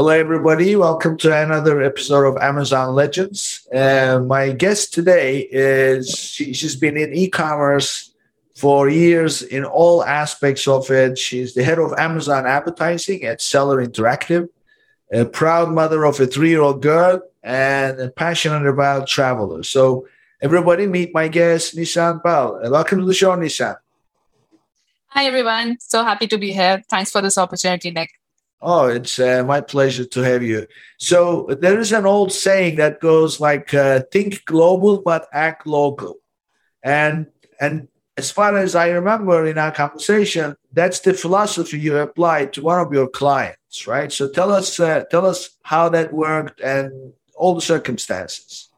Hello, everybody. Welcome to another episode of Amazon Legends. Uh, my guest today is she, she's been in e-commerce for years in all aspects of it. She's the head of Amazon advertising at Seller Interactive, a proud mother of a three-year-old girl, and a passionate about travelers. So, everybody, meet my guest, Nissan Pal. Welcome to the show, Nissan. Hi, everyone. So happy to be here. Thanks for this opportunity, Nick. Oh, it's uh, my pleasure to have you. So there is an old saying that goes like, uh, "Think global but act local," and and as far as I remember in our conversation, that's the philosophy you applied to one of your clients, right? So tell us, uh, tell us how that worked and all the circumstances.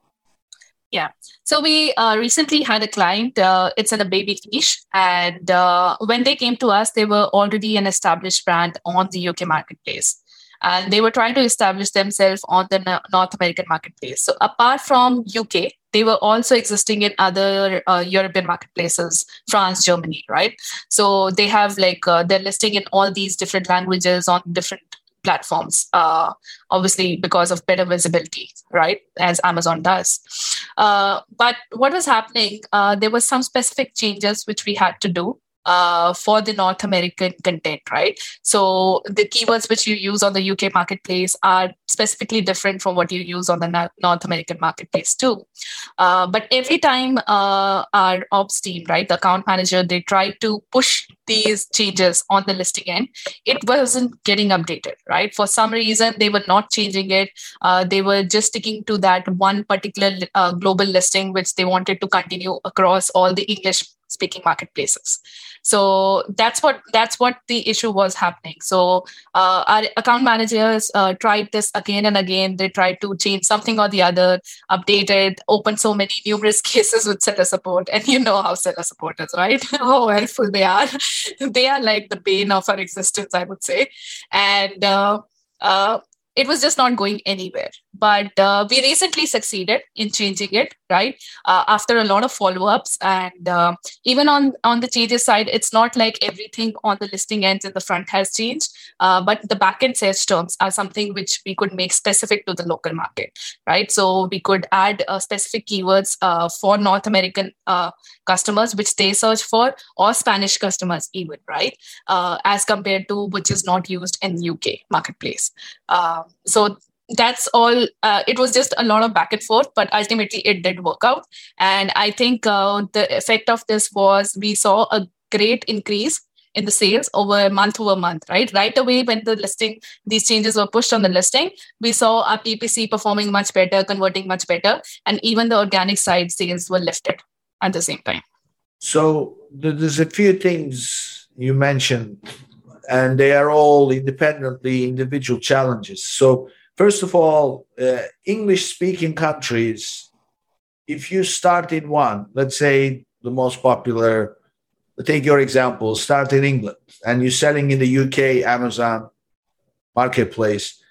So we uh, recently had a client. Uh, it's in a baby niche, and uh, when they came to us, they were already an established brand on the UK marketplace, and they were trying to establish themselves on the North American marketplace. So apart from UK, they were also existing in other uh, European marketplaces, France, Germany, right? So they have like uh, they're listing in all these different languages on different platforms, uh, obviously because of better visibility, right? As Amazon does. Uh, but what was happening? Uh, there were some specific changes which we had to do uh, for the North American content, right? So the keywords which you use on the UK marketplace are specifically different from what you use on the North American marketplace too. Uh, but every time uh, our ops team, right, the account manager, they try to push these changes on the listing end, it wasn't getting updated, right? For some reason, they were not changing it. Uh, they were just sticking to that one particular uh, global listing, which they wanted to continue across all the English speaking marketplaces. So that's what that's what the issue was happening. So uh, our account managers uh, tried this again and again. They tried to change something or the other updated opened so many numerous cases with seller support. And you know how seller support is right? How helpful they are. They are like the bane of our existence i would say. And uh, uh, it was just not going anywhere. But uh, we recently succeeded in changing it, right? Uh, after a lot of follow ups. And uh, even on, on the changes side, it's not like everything on the listing ends in the front has changed. Uh, but the backend search terms are something which we could make specific to the local market, right? So we could add uh, specific keywords uh, for North American customers, which they search for, or Spanish customers, even, right? as compared to which is not used in UK marketplace. So that's all uh, it was just a lot of back and forth but ultimately it did work out. And i think uh, the effect of this was we saw a great increase in the sales over month over month right? Right away when the listing these changes were pushed on the listing we saw our ppc performing much better converting much better and even the organic side sales were lifted at the same time. So there's a few things you mentioned and they are all independently individual challenges. So, first of all, uh, English speaking countries, if you start in one, let's say the most popular, take your example, start in England and you're selling in the UK Amazon marketplace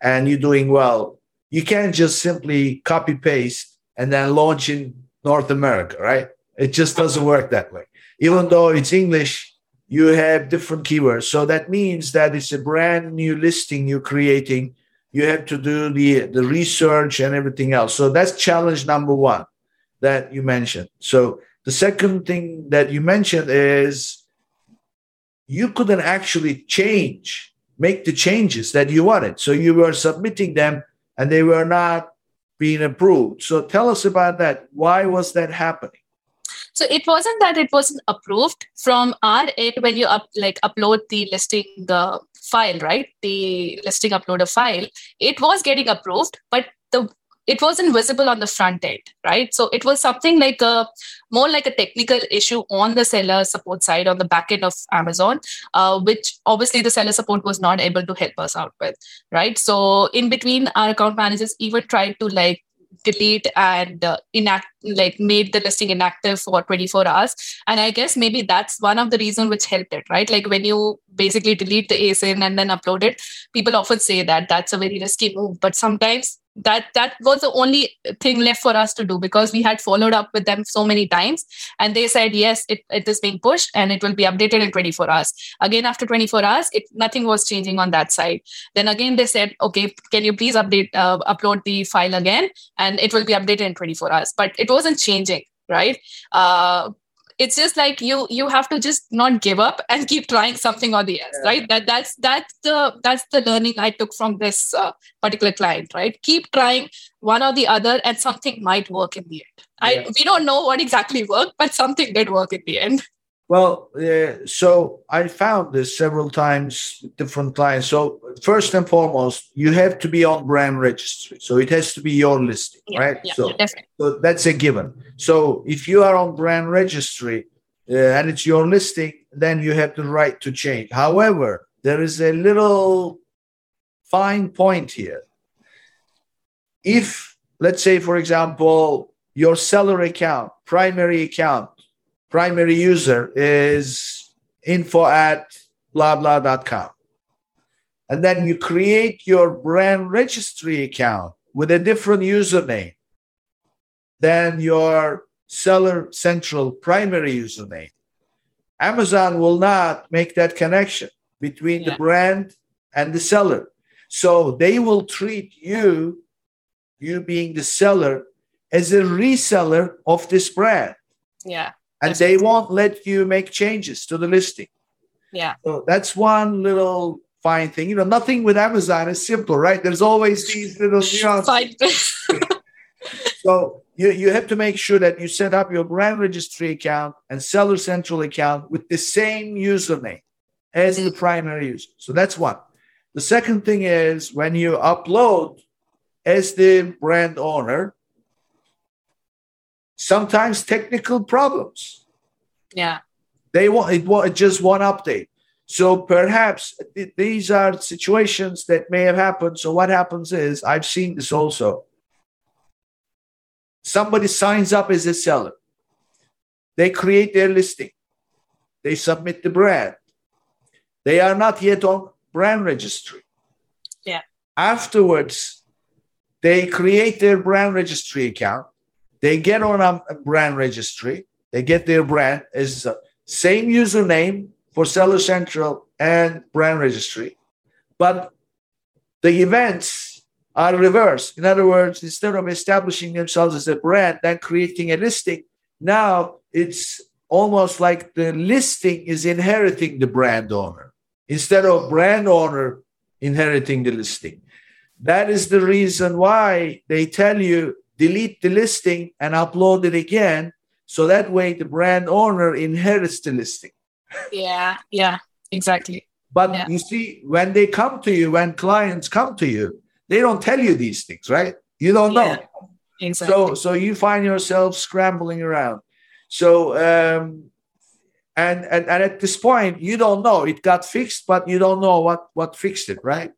and you're doing well, you can't just simply copy paste and then launch in North America, right? It just doesn't work that way. Even though it's English, you have different keywords. So that means that it's a brand new listing you're creating. You have to do the, the research and everything else. So that's challenge number one that you mentioned. So the second thing that you mentioned is you couldn't actually change, make the changes that you wanted. So you were submitting them and they were not being approved. So tell us about that. Why was that happening? So it wasn't that it wasn't approved from our end when you up like upload the listing the file, right? The listing uploader file. It was getting approved, but the it wasn't visible on the front end, right? So it was something like a more like a technical issue on the seller support side on the back end of Amazon, uh, which obviously the seller support was not able to help us out with, right? So in between, our account managers even tried to like delete and uh, inact like made the listing inactive for 24 hours. And i guess maybe that's one of the reason which helped it right? Like when you basically delete the asin and then upload it people often say that that's a very risky move. But sometimes that that was the only thing left for us to do because we had followed up with them so many times and they said yes it, it is being pushed and it will be updated in 24 hours. Again after 24 hours it nothing was changing on that side. Then again they said okay can you please update uh, upload the file again and it will be updated in 24 hours. But it wasn't changing right? Uh, it's just like you you have to just not give up and keep trying something or the else yeah. right that that's that's the that's the learning i took from this uh, particular client right keep trying one or the other and something might work in the end yeah. i we don't know what exactly worked but something did work in the end well, uh, so I found this several times different clients. So first and foremost, you have to be on brand registry. So it has to be your listing, yeah, right? Yeah, so, so, that's a given. So if you are on brand registry uh, and it's your listing, then you have the right to change. However, there is a little fine point here. If, let's say, for example, your seller account, primary account, primary user is info at blah blah.com. And then you create your brand registry account with a different username than your seller central primary username. Amazon will not make that connection between yeah. the brand and the seller. So they will treat you, you being the seller, as a reseller of this brand. Yeah and they won't let you make changes to the listing. Yeah. So that's one little fine thing. You know, nothing with Amazon is simple, right? There's always these little nuances. so you, you have to make sure that you set up your brand registry account and seller central account with the same username as the primary user. So that's one. The second thing is when you upload as the brand owner, sometimes technical problems. Yeah. They want it was just one update. So perhaps th- these are situations that may have happened. So what happens is I've seen this also. Somebody signs up as a seller. They create their listing. They submit the brand. They are not yet on brand registry. Yeah. Afterwards, they create their brand registry account they get on a brand registry. They get their brand is same username for Seller Central and brand registry, but the events are reversed. In other words, instead of establishing themselves as a brand, then creating a listing, now it's almost like the listing is inheriting the brand owner instead of brand owner inheriting the listing. That is the reason why they tell you delete the listing and upload it again. So that way the brand owner inherits the listing. Yeah, yeah, exactly. But yeah. you see, when they come to you, when clients come to you, they don't tell you these things, right? You don't know. Yeah, exactly. So so you find yourself scrambling around. So um and, and and at this point you don't know it got fixed, but you don't know what what fixed it, right?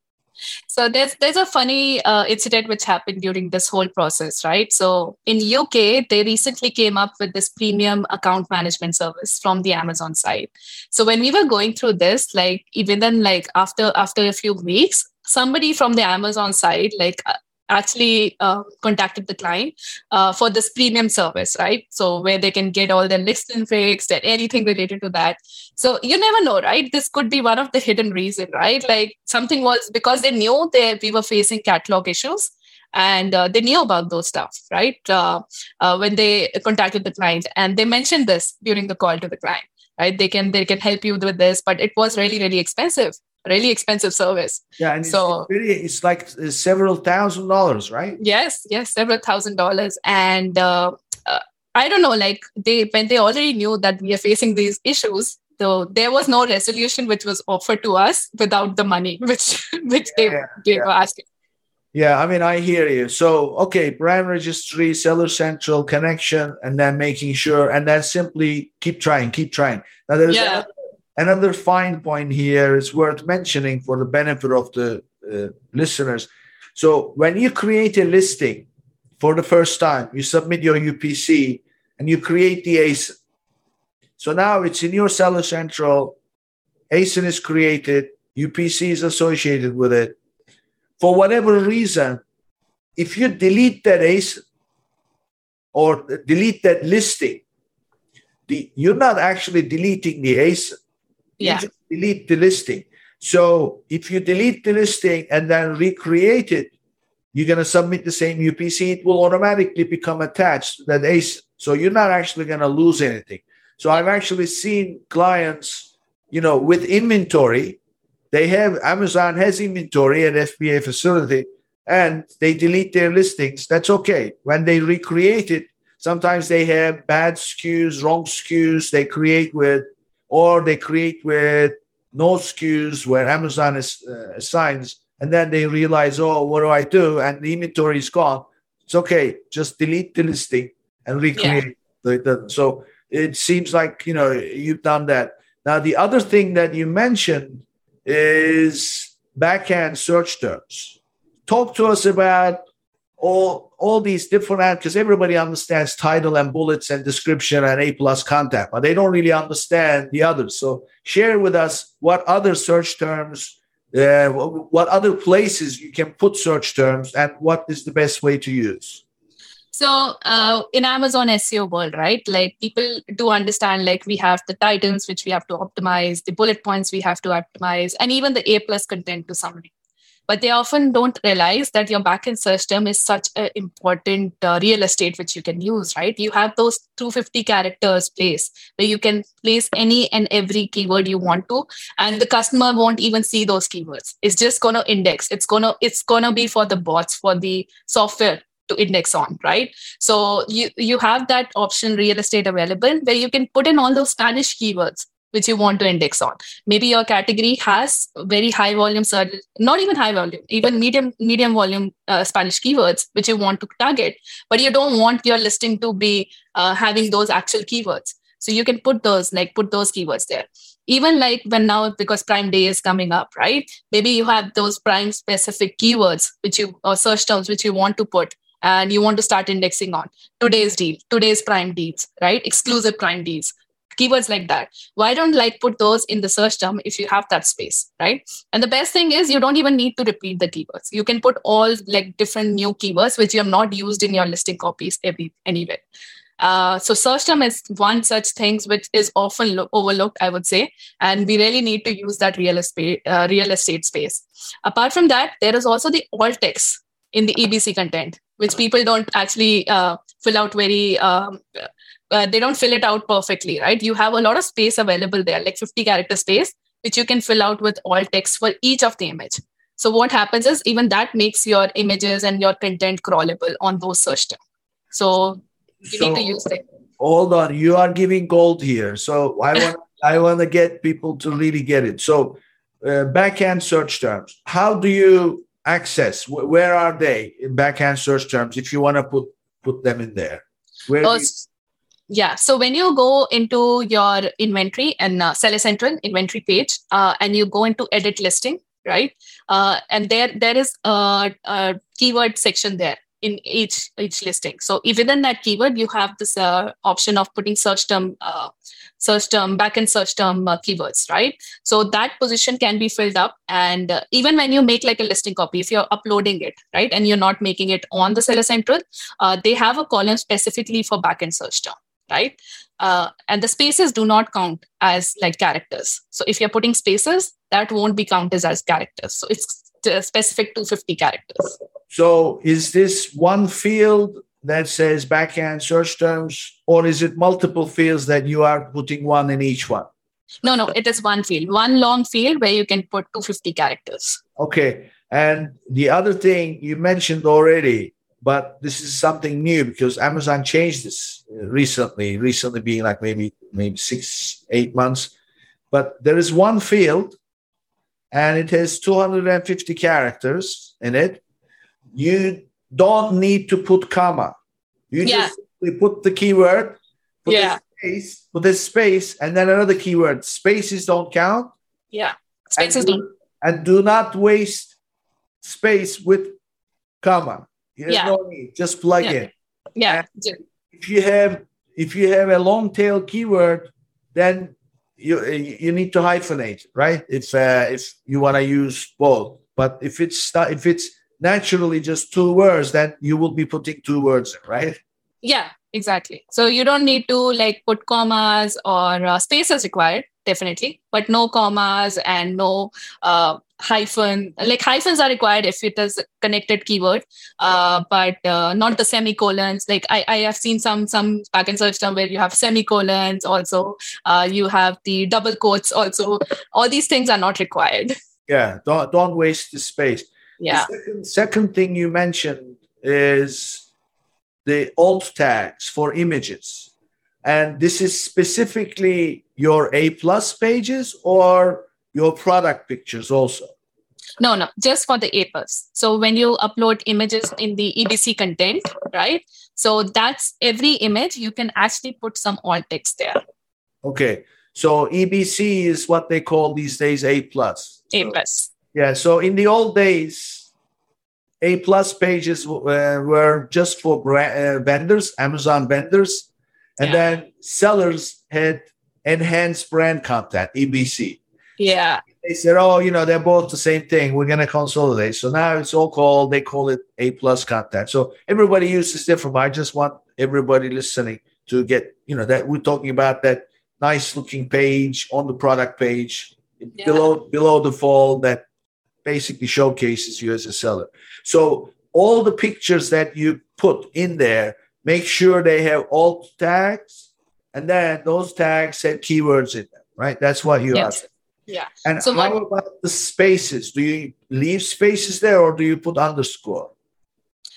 So there's there's a funny uh, incident which happened during this whole process, right? So in UK, they recently came up with this premium account management service from the Amazon side. So when we were going through this, like even then, like after after a few weeks, somebody from the Amazon side, like uh, actually uh, contacted the client uh, for this premium service, right? So where they can get all their listing fixed and anything related to that. So you never know, right? This could be one of the hidden reason, right? Like something was because they knew that we were facing catalog issues and uh, they knew about those stuff right uh, uh, when they contacted the client and they mentioned this during the call to the client right they can they can help you with this but it was really really expensive really expensive service. Yeah, and so it's, really, it's like uh, several thousand dollars, right? Yes, yes, several thousand dollars, and uh, uh, I don't know, like they when they already knew that we are facing these issues. So there was no resolution which was offered to us without the money which which they, yeah, they yeah. were asking. Yeah, I mean, I hear you. So, okay, brand registry, seller central connection, and then making sure, and then simply keep trying, keep trying. Now, there's yeah. Another fine point here is worth mentioning for the benefit of the uh, listeners. So when you create a listing, for the first time. You submit your UPC and you create the ASIN. So now it's in your Seller Central. ASIN is created, UPC is associated with it. For whatever reason, if you delete that ASIN or delete that listing, the, you're not actually deleting the ASIN. Yeah. You just delete the listing. So if you delete the listing and then recreate it, you're going to submit the same UPC. It will automatically become attached to that ASIN. So you're not actually going to lose anything. So I've actually seen clients, you know, with inventory, they have Amazon has inventory at FBA facility and they delete their listings. That's okay. When they recreate it, sometimes they have bad SKUs, wrong SKUs they create with, or they create with no SKUs where Amazon is, uh, assigns, and then they realize, oh, what do I do? And the inventory is gone. It's okay. Just delete the listing and recreate yeah. the, the. So it seems like you know you've done that. Now the other thing that you mentioned is backend search terms. Talk to us about all all these different because everybody understands title and bullets and description and A plus content, but they don't really understand the others. So share with us what other search terms, uh, what other places you can put search terms, and what is the best way to use. So uh, in Amazon SEO world, right? Like people do understand, like we have the titles which we have to optimize, the bullet points we have to optimize, and even the A plus content to summary. But they often don't realize that your backend search term is such an important uh, real estate which you can use, right? You have those 250 characters place where you can place any and every keyword you want to, and the customer won't even see those keywords. It's just gonna index. It's gonna it's gonna be for the bots for the software to index on, right? So you you have that option real estate available where you can put in all those Spanish keywords which you want to index on. Maybe your category has very high volume, search not even high volume, even medium medium volume uh, Spanish keywords which you want to target, but you don't want your listing to be uh, having those actual keywords. So you can put those like put those keywords there. Even like when now because Prime Day is coming up, right? Maybe you have those Prime specific keywords which you or search terms which you want to put and you want to start indexing on today's deal, today's prime deals, right? Exclusive prime deals, keywords like that. Why don't like put those in the search term if you have that space, right? And the best thing is you don't even need to repeat the keywords. You can put all like different new keywords which you have not used in your listing copies every anywhere. Uh, so search term is one such things which is often lo- overlooked, I would say, and we really need to use that real estate uh, real estate space. Apart from that, there is also the alt text in the EBC content, which people don't actually uh, fill out very, um, uh, they don't fill it out perfectly, right? You have a lot of space available there, like 50 character space, which you can fill out with alt text for each of the image. So what happens is even that makes your images and your content crawlable on those search terms. So you so, need to use it. Hold on, you are giving gold here. So I want I want to get people to really get it. So uh, backend search terms. How do you access where are they in backend search terms if you want to put put them in there where oh, you- yeah so when you go into your inventory and uh, seller central inventory page uh, and you go into edit listing right uh, and there there is a, a keyword section there in each each listing. So within that keyword, you have this uh, option of putting search term, uh, search term, backend search term uh, keywords, right? So that position can be filled up, and uh, even when you make like a listing copy, if you're uploading it, right, and you're not making it on the Seller Central, uh, they have a column specifically for backend search term, right? Uh, and the spaces do not count as like characters. So if you're putting spaces, that won't be counted as characters. So it's specific to 50 characters. So is this one field that says backend search terms, or is it multiple fields that you are putting one in each one? No, no, it is one field, one long field where you can put 250 characters. Okay. And the other thing you mentioned already, but this is something new because Amazon changed this uh, recently, recently being like maybe maybe six, eight months. But there is one field and it has 250 characters in it. You don't need to put comma. You yeah. just put the keyword, put yeah. space, put the space, and then another keyword. Spaces don't count. Yeah, spaces and, don't. And do not waste space with comma. There's Yeah. no need. Just plug Yeah. in. Yeah. If you have if you have a long tail keyword, then you you need to hyphenate, right? If uh, if you want to use both. But if it's if it's naturally just two words, then you will be putting two words, right? Yeah, exactly. So you don't need to like put commas or uh, spaces required, definitely, but no commas and no uh, hyphen. Like hyphens are required if it is connected keyword, uh, but uh, not the semicolons. Like I, I have seen some some backend system where you have semicolons. Also, uh, you have the double quotes. Also, all these things are not required. Yeah. Don't don't waste the space. Yeah. The second, second thing you mentioned is the alt tags for images. And this is specifically your A plus pages or your product pictures also. No, no, just for the A plus. So when you upload images in the EBC content, right? So that's every image, you can actually put some alt text there. Okay. So EBC is what they call these days A plus. A plus. Yeah. So in the old days, A plus pages uh, were just for uh, vendors, Amazon vendors, and Yeah. then sellers had enhanced brand content, EBC. Yeah. They said, "Oh, you know, they're both the same thing. We're going to consolidate." So now it's all called. They call it A plus content. So everybody uses different. I just want everybody listening to get, you know, that we're talking about that nice looking page on the product page Yeah. below below the fold that basically showcases you as a seller. So all the pictures that you put in there, make sure they have alt tags, and then those tags have keywords in them. Right? That's what you Yes. are. Yeah. And So how what- about the spaces? Do you leave spaces there or do you put underscore?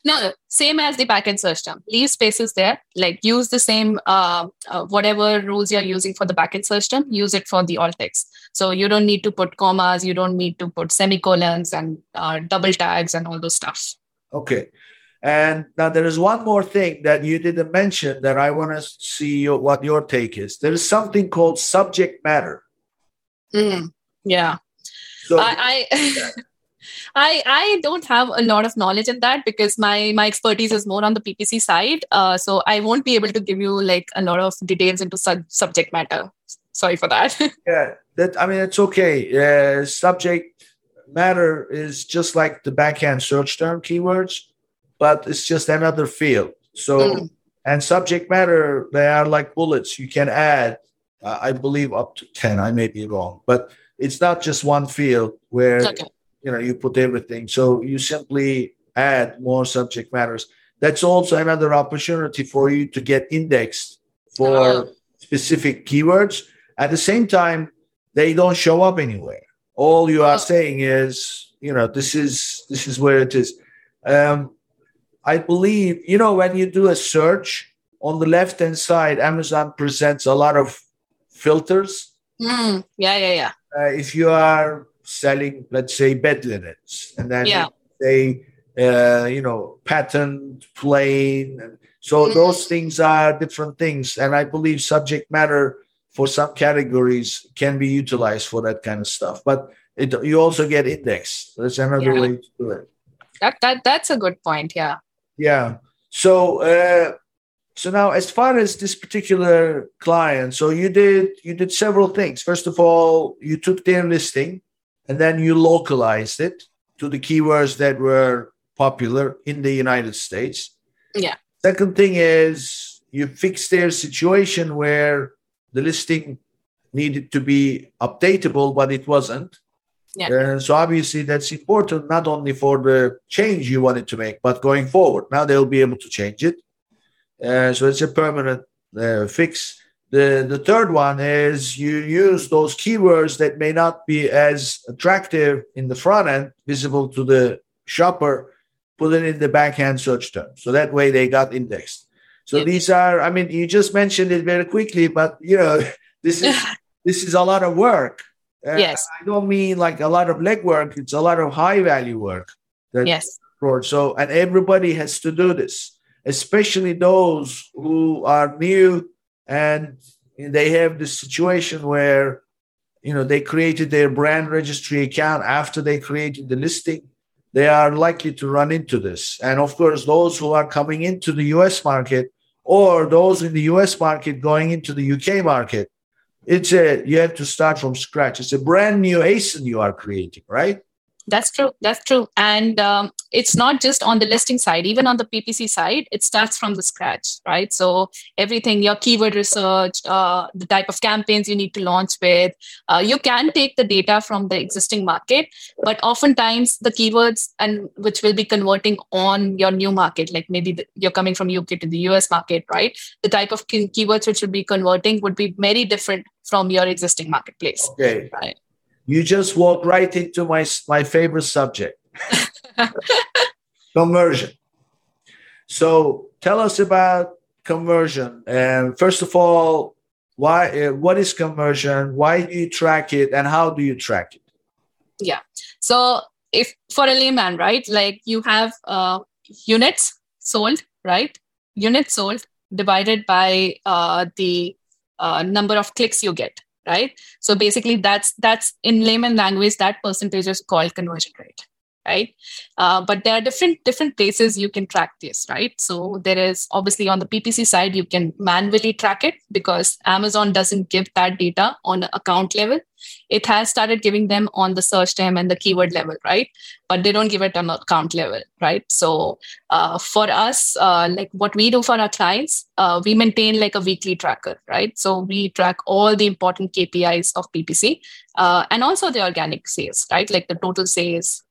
No, same as the backend system. Leave spaces there. Like use the same uh, uh, whatever rules you're using for the backend system. Use it for the alt text. So you don't need to put commas. You don't need to put semicolons and uh, double tags and all those stuff. Okay. And now there is one more thing that you didn't mention that I want to see your, what your take is. There is something called subject matter. Mm, yeah. So I I, I I don't have a lot of knowledge in that because my my expertise is more on the PPC side. Uh, so I won't be able to give you like a lot of details into sub- subject matter. Sorry for that. yeah, that I mean it's okay. Uh, subject matter is just like the backend search term keywords, but it's just another field. So Mm. and subject matter they are like bullets. You can add, uh, I believe, up to ten. I may be wrong, but it's not just one field where okay. you know you put everything. So you simply add more subject matters. That's also another opportunity for you to get indexed for Oh. specific keywords. At the same time, they don't show up anywhere. All you are Oh. saying is, you know, this is this is where it is. Um, I believe, you know, when you do a search on the left hand side, Amazon presents a lot of filters. Mm, yeah, yeah, yeah. Uh, if you are selling, let's say, bed linens, and then Yeah. they, uh, you know, patent, plain, and so Mhm. those things are different things. And I believe subject matter for some categories can be utilized for that kind of stuff. But it, you also get indexed. That's another Yeah. way to do it. That that that's a good point. Yeah. Yeah. So uh, so now as far as this particular client, so you did you did several things. First of all, you took their listing and then you localized it to the keywords that were popular in the United States. Yeah. Second thing is you fixed their situation where the listing needed to be updatable, but it wasn't. Yeah. And so obviously that's important not only for the change you wanted to make, but going forward. Now they'll be able to change it. Uh, so it's a permanent uh, fix. The, the third one is you use those keywords that may not be as attractive in the front end, visible to the shopper, put it in the backend search term. So that way they got indexed. So Yeah. these are, I mean, you just mentioned it very quickly, but you know, this is this is a lot of work. Uh, Yes. I don't mean like a lot of legwork. It's a lot of high value work. That yes. for so and everybody has to do this, especially those who are new and they have this situation where you know they created their brand registry account after they created the listing. they are likely to run into this. And of course, those who are coming into the US market or those in the US market going into the UK market, it's a you have to start from scratch. It's a brand new ASIN you are creating, right? That's true. That's true. And um, it's not just on the listing side, even on the PPC side, it starts from the scratch, right? So everything, your keyword research, uh, the type of campaigns you need to launch with, uh, you can take the data from the existing market, but oftentimes the keywords and which will be converting on your new market, like maybe the, you're coming from UK to the US market, right? The type of key- keywords which will be converting would be very different from your existing marketplace. Okay. Right. You just walk right into my my favorite subject, conversion. So tell us about conversion. And first of all, why? Uh, what is conversion? Why do you track it, and how do you track it? Yeah. So if for a layman, right, like you have uh, units sold, right? Units sold divided by uh, the uh, number of clicks you get right? So basically that's that's in layman language that percentage is called conversion rate right? Uh, but there are different different places you can track this right? So there is obviously on the ppc side you can manually track it because amazon doesn't give that data on account level. It has started giving them on the search term and the keyword level right? But they don't give it on account level right? So uh, for us uh, like what we do for our clients uh, we maintain like a weekly tracker right? So we track all the important kpis of ppc uh, and also the organic sales right? Like the total sales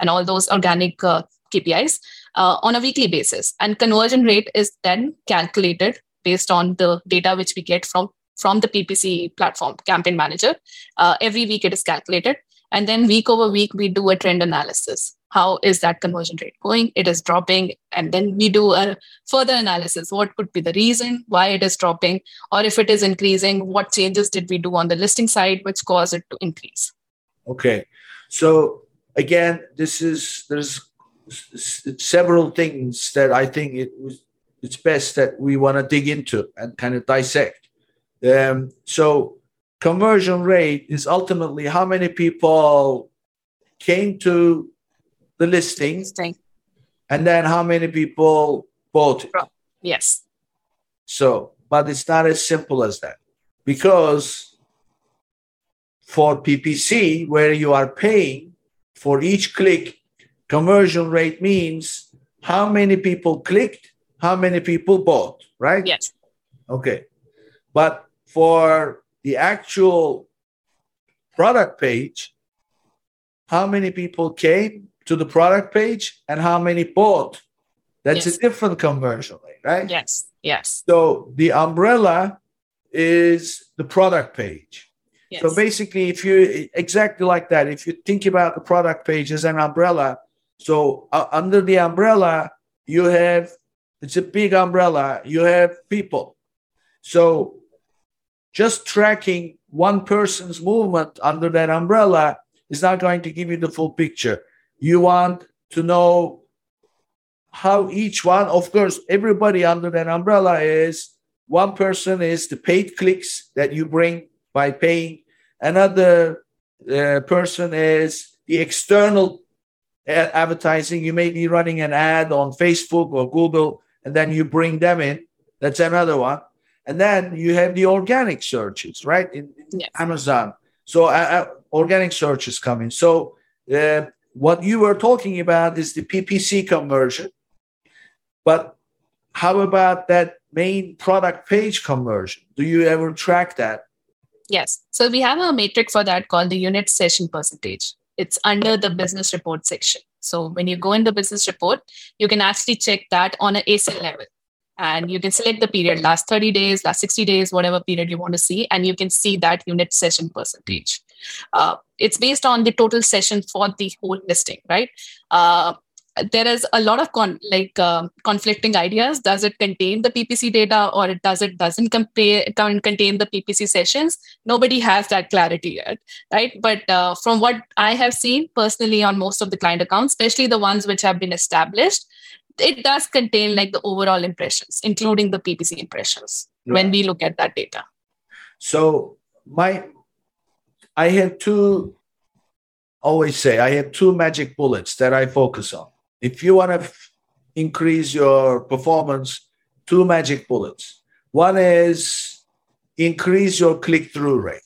and all those organic uh, KPIs uh, on a weekly basis. And conversion rate is then calculated based on the data which we get from from the PPC platform, Campaign Manager. Uh, every week it is calculated. And then week over week, we do a trend analysis. How is that conversion rate going? It is dropping. And then we do a further analysis. What could be the reason why it is dropping? Or if it is increasing, what changes did we do on the listing side which caused it to increase? Okay. So again, this is there's several things that I think it was it's best that we want to dig into and kind of dissect. Um, so conversion rate is ultimately how many people came to the listing, Listing. and then how many people bought it. Yes. So, but it's not as simple as that because for PPC, where you are paying for each click, conversion rate means how many people clicked, how many people bought, right? Yes. Okay. But for the actual product page, how many people came to the product page and how many bought? That's Yes. a different conversion rate, right? Yes. Yes. So the umbrella is the product page. Yes. So basically, if you exactly like that, if you think about the product page as an umbrella, so uh, under the umbrella, you have it's a big umbrella, you have people. So just tracking one person's movement under that umbrella is not going to give you the full picture. You want to know how each one, of course, everybody under that umbrella is one person is the paid clicks that you bring by paying. Another uh, person is the external advertising. You may be running an ad on facebook or google and then you bring them in. That's another one. And then you have the organic searches right? In, in Yes. amazon. So uh, uh, organic searches coming so uh, what you were talking about is the ppc conversion. But how about that main product page conversion? Do you ever track that Yes. So we have a metric for that called the unit session percentage. It's under the business report section. So when you go in the business report, you can actually check that on an ASIN level. And you can select the period, last 30 days, last 60 days, whatever period you want to see, and you can see that unit session percentage. Uh, it's based on the total session for the whole listing, right? Uh, there is a lot of con- like um conflicting ideas. Does it contain the PPC data, or it does it doesn't compare, con- contain the PPC sessions? Nobody has that clarity yet, right? But uh, from what I have seen personally on most of the client accounts, especially the ones which have been established, it does contain like the overall impressions, including the PPC impressions. When we look at that data, So my I have two always say I have two magic bullets that I focus on. If you want to f- increase your performance, two magic bullets. One is increase your click through rate.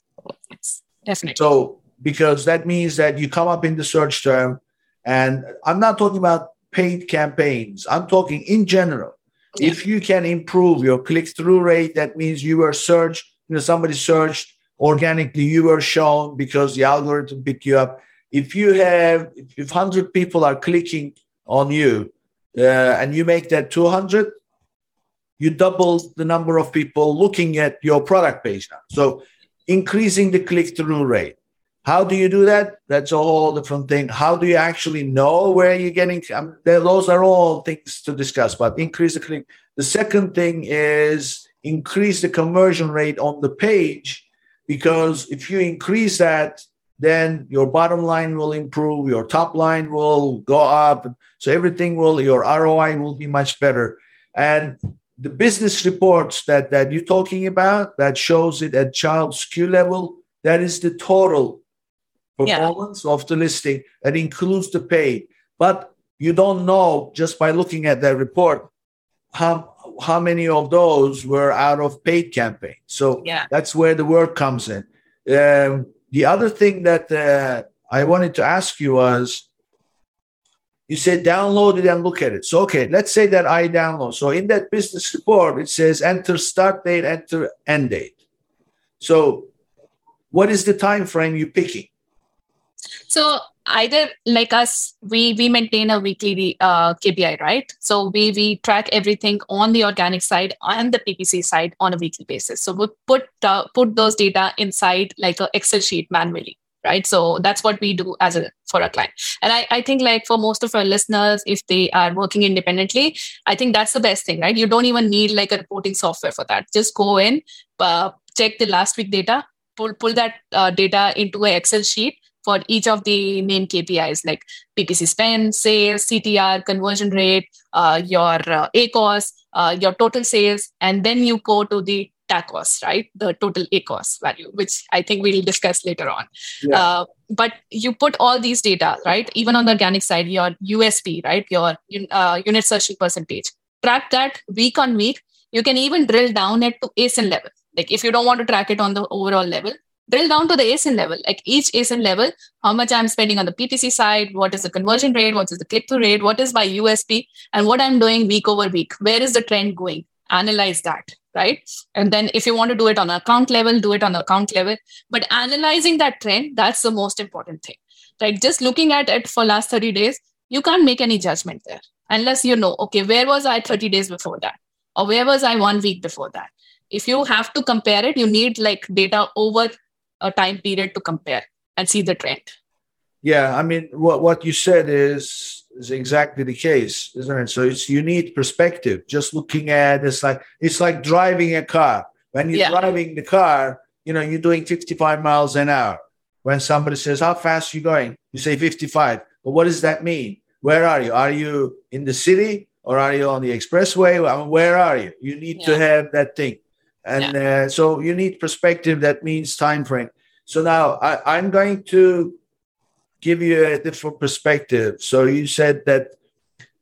Yes, definitely. So, because that means that you come up in the search term, and I'm not talking about paid campaigns, I'm talking in general. Yeah. If you can improve your click through rate, that means you were searched, you know, somebody searched organically, you were shown because the algorithm picked you up. If you have, if 100 people are clicking on you uh, and you make that 200, you double the number of people looking at your product page now. So increasing the click through rate. How do you do that? That's a whole different thing. How do you actually know where you're getting? Um, those are all things to discuss, but increase the click. The second thing is increase the conversion rate on the page because if you increase that, then your bottom line will improve, your top line will go up. So everything will, your ROI will be much better. And the business reports that, that you're talking about that shows it at child SKU level, that is the total Yeah. performance of the listing that includes the pay. But you don't know just by looking at that report how how many of those were out of paid campaign. So Yeah. that's where the work comes in. Um, the other thing that uh, I wanted to ask you was you said download it and look at it. So, okay, let's say that I download. So, in that business report, it says enter start date, enter end date. So, what is the time frame you're picking? So either like us, we we maintain a weekly uh, KPI, right? So we we track everything on the organic side and the PPC side on a weekly basis. So we put uh, put those data inside like a Excel sheet manually, right? So that's what we do as a for a client. And I I think like for most of our listeners, if they are working independently, I think that's the best thing, right? You don't even need like a reporting software for that. Just go in, uh, check the last week data, pull pull that uh, data into an Excel sheet for each of the main KPIs like PPC spend, sales, CTR, conversion rate, uh, your uh, ACOS, uh, your total sales, and then you go to the TACOS, right? The total ACOS value, which I think we'll discuss later on. Yeah. Uh, but you put all these data, right? Even on the organic side, your USP, right? Your uh, unit session percentage. Track that week on week. You can even drill down it to ASIN level. Like if you don't want to track it on the overall level, drill down to the ASIN level, like each ASIN level, how much I'm spending on the PPC side, what is the conversion rate, what is the click through rate, what is my USP, and what I'm doing week over week. Where is the trend going? Analyze that, right? And then if you want to do it on account level, do it on account level. But analyzing that trend, that's the most important thing, right? Just looking at it for last 30 days, you can't make any judgment there unless you know, okay, where was I 30 days before that? Or where was I one week before that? If you have to compare it, you need like data over a time period to compare and see the trend. Yeah, I mean, what, what you said is is exactly the case, isn't it? So it's you need perspective. Just looking at it's like it's like driving a car. When you're Yeah. driving the car, you know you're doing 55 miles an hour. When somebody says, "How fast you going?" You say 55. But what does that mean? Where are you? Are you in the city or are you on the expressway? I mean, where are you? You need to have that thing, and uh, so you need perspective. That means time frame. So now I, I'm going to give you a different perspective. So you said that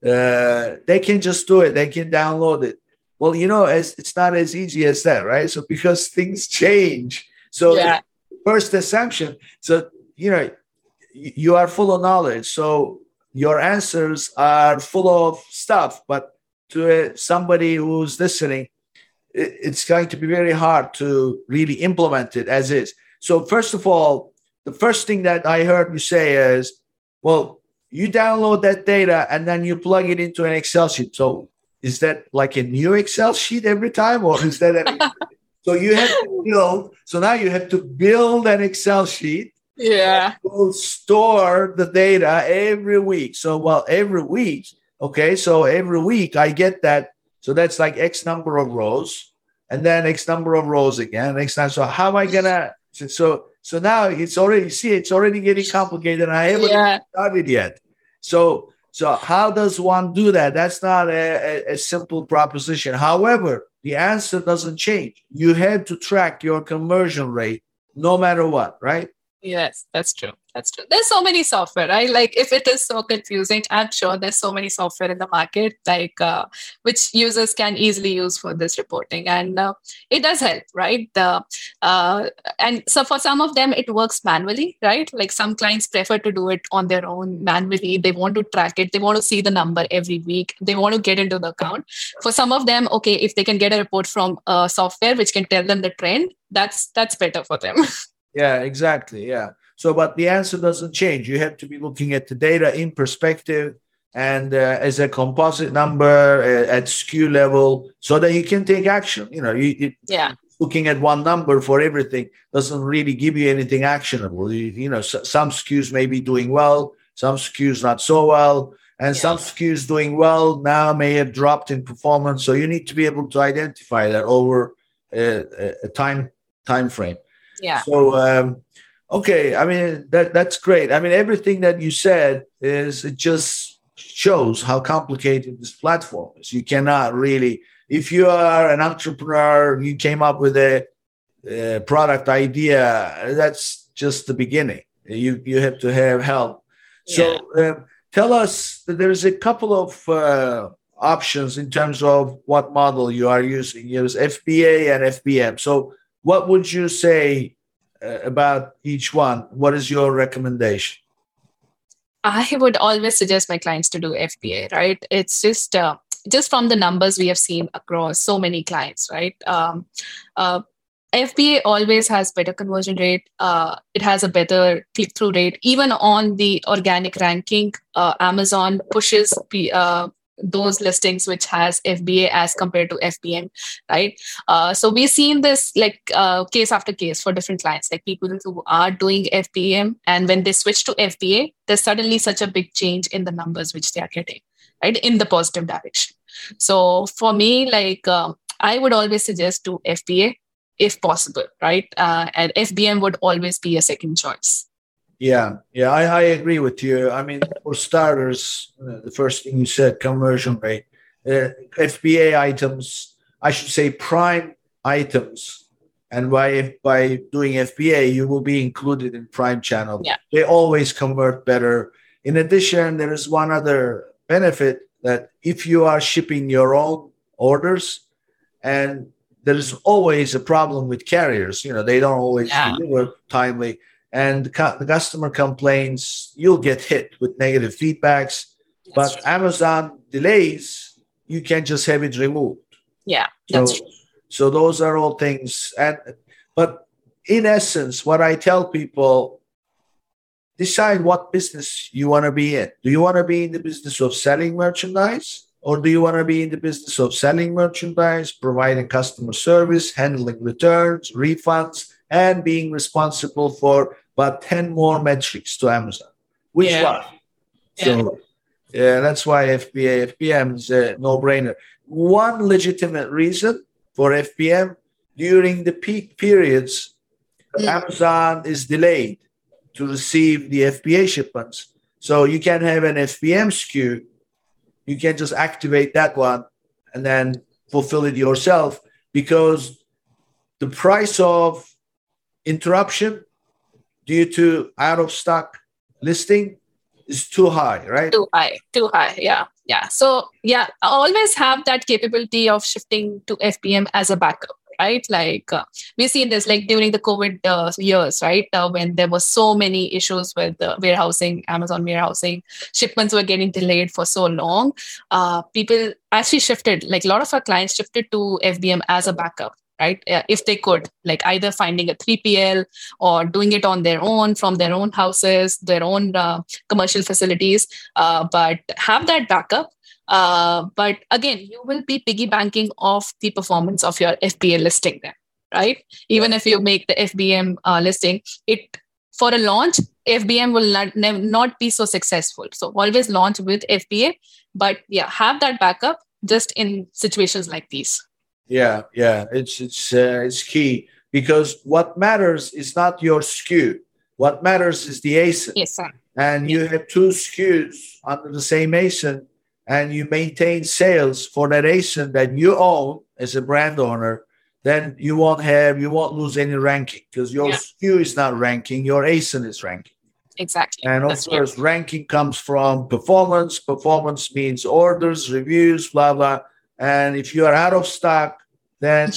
uh, they can just do it, they can download it. Well, you know, as it's not as easy as that, right? So because things change. So Yeah. first assumption. So you know, you are full of knowledge. So your answers are full of stuff, but to uh, somebody who's listening, it's going to be very hard to really implement it as is. So first of all, the first thing that I heard you say is, well, you download that data and then you plug it into an Excel sheet. So is that like a new Excel sheet every time, or is that a, so you have to build? So now you have to build an Excel sheet Yeah. will store the data every week. So, well, every week, okay, so every week I get that. So that's like X number of rows, and then X number of rows again, X time. So how am I gonna? So, so, now it's already see it's already getting complicated. And I haven't Yeah. started yet. So, so how does one do that? That's not a, a, a simple proposition. However, the answer doesn't change. You have to track your conversion rate no matter what, right? Yes, that's true. That's true. There's so many software, right? Like if it is so confusing, I'm sure there's so many software in the market, like uh, which users can easily use for this reporting, and uh, it does help, right? The uh, and so for some of them it works manually, right? Like some clients prefer to do it on their own manually. They want to track it. They want to see the number every week. They want to get into the account. For some of them, okay, if they can get a report from a software which can tell them the trend, that's that's better for them. yeah, exactly. Yeah. So, but the answer doesn't change. You have to be looking at the data in perspective and uh, as a composite number uh, at SKU level, so that you can take action. You know, you, you, yeah. Looking at one number for everything doesn't really give you anything actionable. You, you know, so, some SKUs may be doing well, some SKUs not so well, and yeah. some SKUs doing well now may have dropped in performance. So you need to be able to identify that over a, a time time frame. Yeah. So um, okay, I mean that that's great. I mean everything that you said is it just shows how complicated this platform is. You cannot really, if you are an entrepreneur, you came up with a, a product idea. That's just the beginning. You you have to have help. Yeah. So um, tell us that there's a couple of uh, options in terms of what model you are using. There's FBA and FBM. So what would you say uh, about each one? What is your recommendation? I would always suggest my clients to do FBA, right? It's just uh, just from the numbers we have seen across so many clients, right? Um, uh, FBA always has better conversion rate. Uh, it has a better click through rate. Even on the organic ranking, uh, Amazon pushes uh, those listings which has FBA as compared to FBM, right? Uh, so we've seen this like uh, case after case for different clients, like people who are doing FBM, and when they switch to FBA, there's suddenly such a big change in the numbers which they are getting, right, in the positive direction. So for me, like um, I would always suggest to FBA if possible, right? Uh, and FBM would always be a second choice. Yeah, yeah, I, I agree with you. I mean, for starters, the first thing you said, conversion rate, uh, FBA items, I should say prime items. And by by doing FBA, you will be included in Prime channel. Yeah. They always convert better. In addition, there is one other benefit that if you are shipping your own orders, and there is always a problem with carriers, you know, they don't always yeah. deliver timely and the customer complains, you'll get hit with negative feedbacks. That's but true. Amazon delays, you can just have it removed. Yeah, so, so those are all things. And but in essence, what I tell people, decide what business you want to be in. Do you want to be in the business of selling merchandise? Or do you want to be in the business of selling merchandise, providing customer service, handling returns, refunds, and being responsible for but 10 more metrics to Amazon. Which yeah. one? So, yeah, that's why FBA, FBM is a no brainer. One legitimate reason for FBM during the peak periods, mm. Amazon is delayed to receive the FBA shipments. So you can have an FBM SKU, you can just activate that one and then fulfill it yourself because the price of interruption due to out of stock listing is too high, right? Too high, too high. Yeah, yeah. So yeah, always have that capability of shifting to FBM as a backup, right? Like uh, we see this like during the COVID uh, years, right? Uh, when there were so many issues with warehousing, Amazon warehousing, shipments were getting delayed for so long. Uh, people actually shifted, like a lot of our clients shifted to FBM as a backup right? If they could like either finding a 3pl or doing it on their own from their own houses their own uh, commercial facilities uh, but have that backup. Uh, but again you will be piggy banking off the performance of your fba listing then right? Even if you make the fbm uh, listing it for a launch fbm will not, not be so successful. So always launch with fba but yeah have that backup just in situations like these yeah, yeah, it's it's uh, it's key because what matters is not your SKU. What matters is the ASIN. Yes, sir. And you have two SKUs under the same ASIN, and you maintain sales for that ASIN that you own as a brand owner. Then you won't have you won't lose any ranking because your yeah. SKU is not ranking, your ASIN is ranking. exactly. And of That's course, ranking comes from performance. Performance means orders, reviews, blah blah. And if you are out of stock, then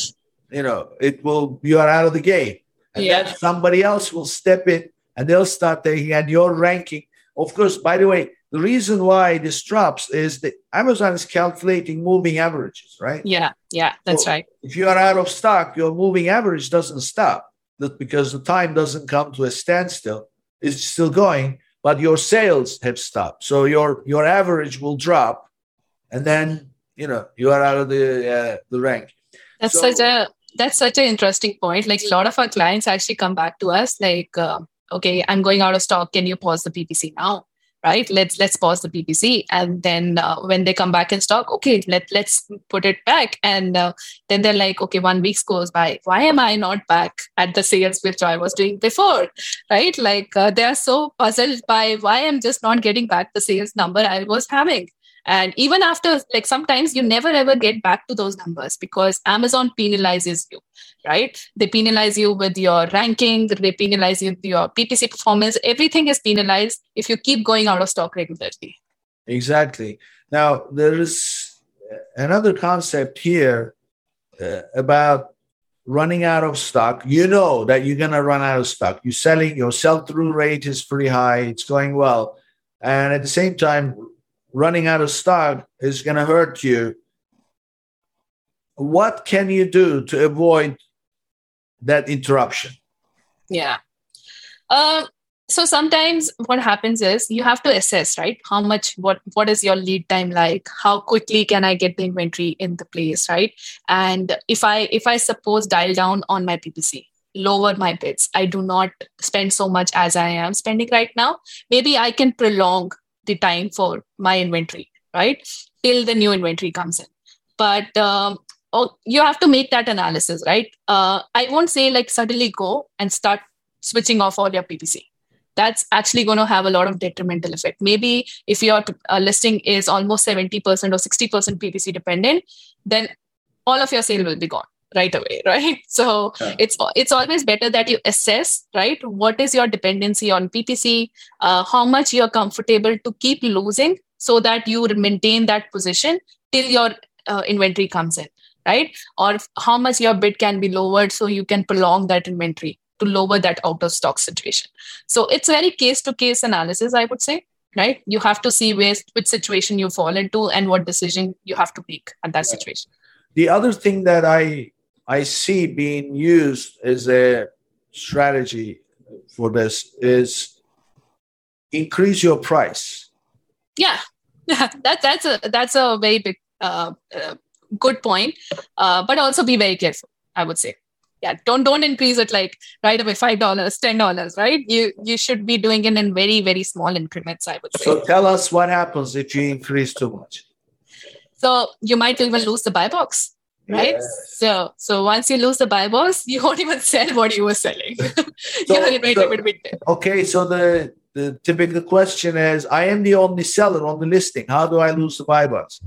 you know it will you are out of the game. And Yeah. then somebody else will step in and they'll start taking and your ranking. Of course, by the way, the reason why this drops is that Amazon is calculating moving averages, right? Yeah, yeah, that's So- right. if you are out of stock, your moving average doesn't stop That because the time doesn't come to a standstill. It's still going, but your sales have stopped. So your your average will drop, and then you know you are out of the uh, the rank. That's So- such a that's such an interesting point. Like a lot of our clients actually come back to us like, uh, okay, I'm going out of stock. Can you pause the PPC now? Right? Let's let's pause the PPC, and then uh, when they come back in stock, okay, let let's put it back. And uh, then they're like, okay, one week goes by. Why am I not back at the sales which I was doing before? Right? Like uh, they are so puzzled by why I'm just not getting back the sales number I was having. And even after, like sometimes you never ever get back to those numbers because Amazon penalizes you, right? They penalize you with your ranking, they penalize you with your PPC performance. Everything is penalized if you keep going out of stock regularly. Exactly. Now there is another concept here uh, about running out of stock. You know that you're gonna run out of stock. You're selling. Your sell-through rate is pretty high. It's going well, and at the same time, running out of stock is gonna hurt you. What can you do to avoid that interruption? Yeah. Uh, so sometimes what happens is you have to assess, right? How much, what, what is your lead time like? How quickly can I get the inventory in the place, right? And if I, if I suppose dial down on my PPC, lower my bids, I do not spend so much as I am spending right now. Maybe I can prolong the time for my inventory, right? Till the new inventory comes in. But um, oh, you have to make that analysis, right? Uh, I won't say like suddenly go and start switching off all your PPC. That's actually going to have a lot of detrimental effect. Maybe if your uh, listing is almost 70% or 60% PPC dependent, then all of your sale will be gone right away, right? So Yeah. it's it's always better that you assess, right? What is your dependency on PPC? Uh, how much you're comfortable to keep losing so that you maintain that position till your uh, inventory comes in right? Or how much your bid can be lowered so you can prolong that inventory to lower that out of stock situation. So it's very case to case analysis, I would say, right? You have to see where, which situation you fall into and what decision you have to make at that situation. The other thing that I I see being used as a strategy for this is increase your price. Yeah, that that's a that's a very big uh, uh, good point. Uh, but also be very careful. I would say. Yeah, don't don't increase it like right away five dollars, ten dollars, right? You you should be doing it in very very small increments. I would say. So tell us what happens if you increase too much. So you might even lose the buy box, right? Yes. So so once you lose the buy box, you won't even sell what you were selling. So- so- will be dead. Okay, so the the typical question is I am the only seller on the listing. How do I lose the buy box?